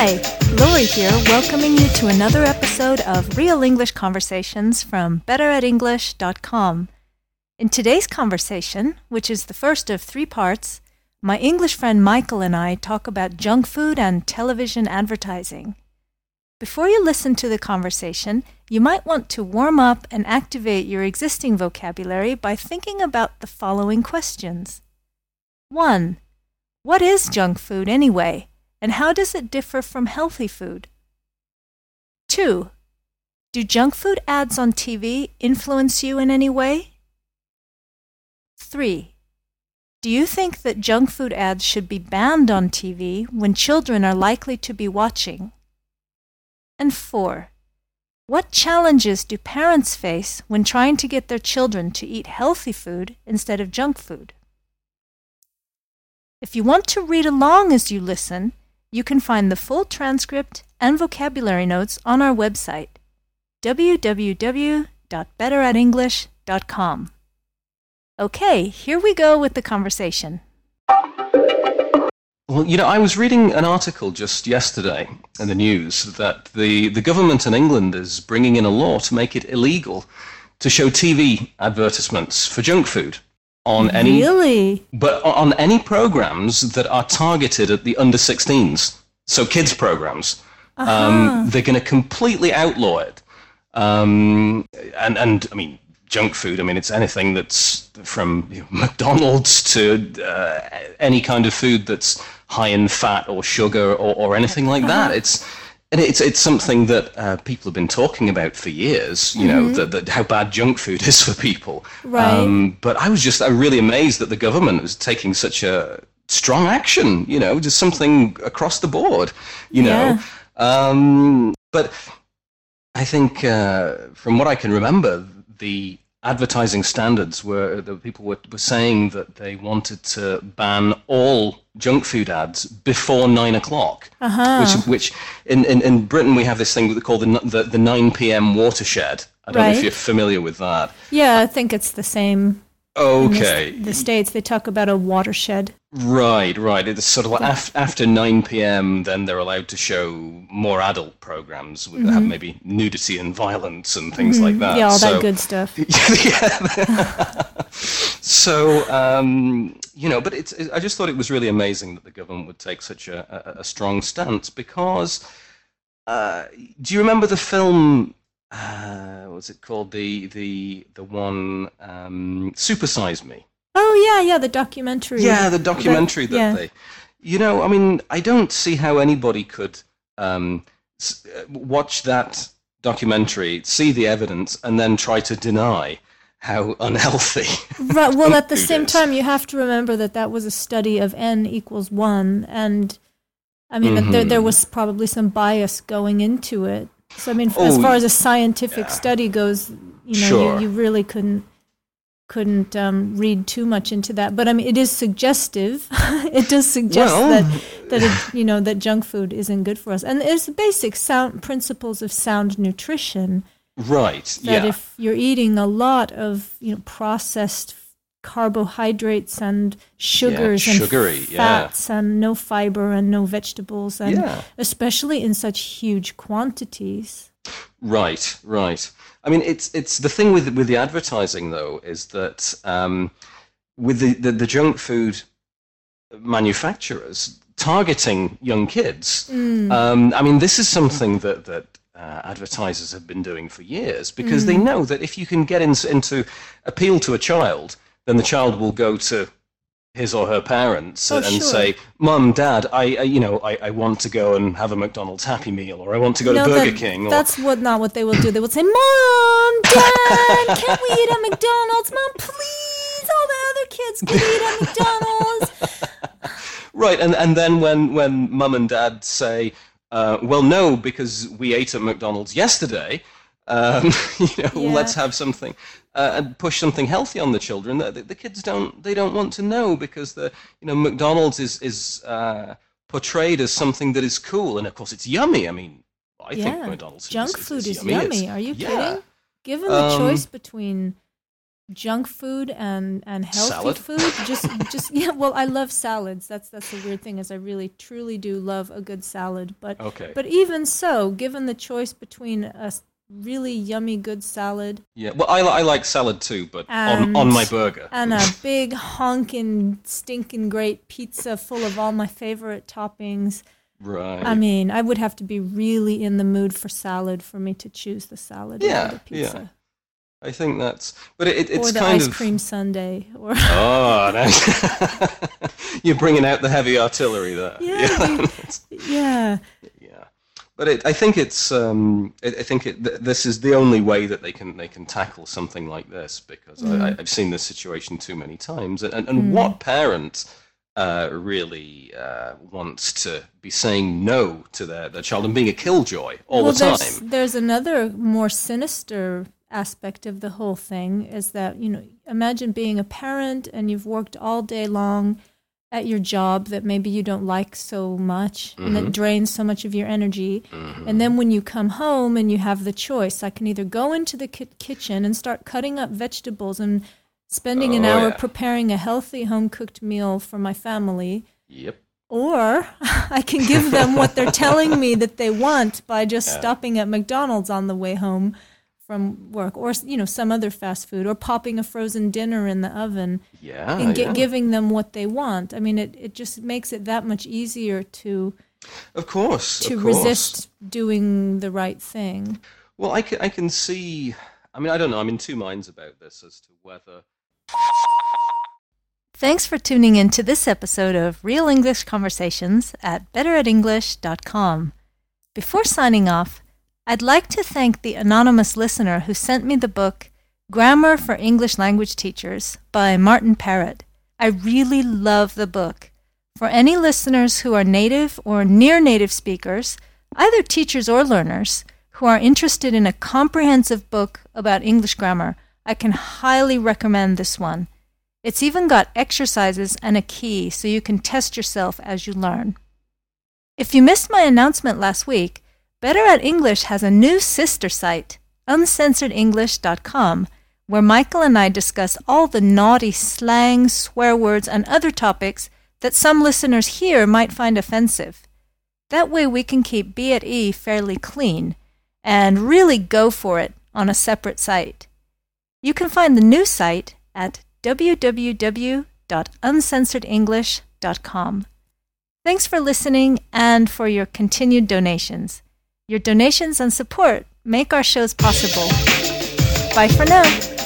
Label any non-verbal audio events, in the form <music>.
Hi, Lori here, welcoming you to another episode of Real English Conversations from betteratenglish.com. In today's conversation, which is the first of three parts, my English friend Michael and I talk about junk food and television advertising. Before you listen to the conversation, you might want to warm up and activate your existing vocabulary by thinking about the following questions. 1. What is junk food anyway, and how does it differ from healthy food? 2. Do junk food ads on TV influence you in any way? 3. Do you think that junk food ads should be banned on TV when children are likely to be watching? And 4. What challenges do parents face when trying to get their children to eat healthy food instead of junk food? If you want to read along as you listen, you can find the full transcript and vocabulary notes on our website, www.betteratenglish.com. Okay, here we go with the conversation. Well, you know, I was reading an article just yesterday in the news that the, the government in England is bringing in a law to make it illegal to show TV advertisements for junk food on any Really? but on any programs that are targeted at the under 16s, so kids programs. Um, they're going to completely outlaw it. Um, and, and, I mean, junk food, I mean, it's anything that's from you know, <laughs> McDonald's to uh, any kind of food that's high in fat or sugar or, or anything like that. It's, and it's, it's something that uh, people have been talking about for years, you know, that, that how bad junk food is for people. Right. Um, but I was just I'm really amazed that the government was taking such a strong action, you know, just something across the board, you know. Um, but I think, uh, from what I can remember, the advertising standards were the people were, were saying that they wanted to ban all junk food ads before nine o'clock. Uh-huh. Which, which in, in, in Britain we have this thing called the, the, the 9 p.m. watershed. I don't know if you're familiar with that. Yeah, I think it's the same. In the- Okay. The, States, they talk about a watershed. Right, right. It's sort of like af- after 9 p.m., then they're allowed to show more adult programs with have maybe nudity and violence and things like that. Mm-hmm. yeah, all so, that good stuff. <laughs> yeah. <laughs> so, um, you know, but it's, it, I just thought it was really amazing that the government would take such a, a, a strong stance because uh, do you remember the film? Uh, what was it called? The the the one um, Supersize Me. Oh, yeah, yeah, the documentary. Yeah, the documentary that, yeah. they. You know, I mean, I don't see how anybody could um, s- uh, watch that documentary, see the evidence, and then try to deny how <laughs> unhealthy. Right. Well, at the same is. time, you have to remember that that was a study of n equals one, and I mean, that there Mm-hmm. there was probably some bias going into it. So I mean, Oh, as far as a scientific study goes, you know, Sure. you, you really couldn't couldn't um, read too much into that. But I mean, it is suggestive. <laughs> it does suggest Well- that <laughs> that it, you know that junk food isn't good for us, and there's basic sound principles of sound nutrition right? that yeah. if you're eating a lot of you know processed carbohydrates and sugars sugary, and yeah. fats and no fiber and no vegetables and Yeah. especially in such huge quantities Right, right. I mean, it's it's the thing with with the advertising though is that um, with the, the the junk food manufacturers targeting young kids. Um, I mean, this is something that that uh, advertisers have been doing for years because they know that if you can get in, into appeal to a child, then the child will go to his or her parents Oh, and sure. say, "Mum, Dad, I, I you know, I, I want to go and have a McDonald's Happy Meal, or I want to go to Burger that- King." Or, that's what not what they will do they will say mom dad can we eat at mcdonald's mom please all the other kids can eat at mcdonald's <laughs> Right, and, and then when, when mum and dad say, uh, well, no, because we ate at McDonald's yesterday, um, <laughs> you know, Yeah. let's have something uh, and push something healthy on the children. The, the, the kids don't they don't want to know because the you know McDonald's is is uh, portrayed as something that is cool, and of course it's yummy. I mean, I think McDonald's junk is, food is yummy. It's- yummy are you yeah. kidding given the Um, choice between junk food and and healthy Salad? food. <laughs> Just just yeah. Well, I love salads. That's that's the weird thing is I really truly do love a good salad. But Okay. but even so, given the choice between a really yummy good salad Yeah. Well, I, I like salad too, but on, And- on my burger. and a <laughs> big honking stinking great pizza full of all my favorite toppings. right. I mean, I would have to be really in the mood for salad for me to choose the salad Yeah, over the pizza. I think that's. But it, it's or the kind ice of. cream sundae or <laughs> Oh, nice. <laughs> You're bringing out the heavy artillery there. Yeah, yeah. yeah. But it, I think it's. Um, I I think it, th- this is the only way that they can they can tackle something like this because I, I've seen this situation too many times. And, and, and what parent uh, really uh, wants to be saying no to their, their child and being a killjoy all well, the there's time? there's another more sinister aspect of the whole thing is that you know imagine being a parent and you've worked all day long at your job that maybe you don't like so much and Mm-hmm. that drains so much of your energy and then when you come home and you have the choice i can either go into the ki- kitchen and start cutting up vegetables and spending an Oh, hour yeah. preparing a healthy home cooked meal for my family Yep. or <laughs> I can give them what they're telling me that they want by just stopping at McDonald's on the way home from work, or you know some other fast food, or popping a frozen dinner in the oven Yeah. and gi- yeah. giving them what they want. I mean, it, it just makes it that much easier to Of course. to of course. resist doing the right thing. Well, I can, I can see. I mean, I don't know. I'm in two minds about this as to whether. Thanks for tuning in to this episode of Real English Conversations at betteratenglish.com. Before signing off, I'd like to thank the anonymous listener who sent me the book Grammar for English Language Teachers by Martin Parrott. I really love the book. For any listeners who are native or near native speakers, either teachers or learners, who are interested in a comprehensive book about English grammar, I can highly recommend this one. It's even got exercises and a key so you can test yourself as you learn. If you missed my announcement last week, Better at English has a new sister site, uncensoredenglish.com, where Michael and I discuss all the naughty slang, swear words, and other topics that some listeners here might find offensive. That way we can keep B at E fairly clean and really go for it on a separate site. You can find the new site at www.uncensoredenglish.com. Thanks for listening and for your continued donations. Your donations and support make our shows possible. Bye for now.